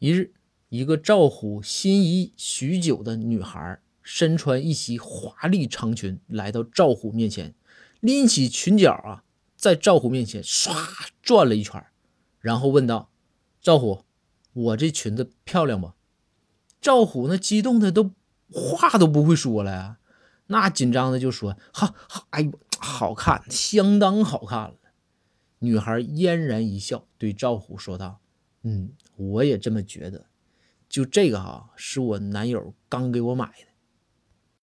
一日，一个赵虎心仪许久的女孩，身穿一袭华丽长裙，来到赵虎面前，拎起裙角啊，在赵虎面前唰转了一圈，然后问道：“赵虎，我这裙子漂亮不？”赵虎那激动的都话都不会说了呀，那紧张的就说：“好好，哎呦，好看，相当好看了。”女孩嫣然一笑，对赵虎说道：“嗯，我也这么觉得。就这个哈，是我男友刚给我买的。”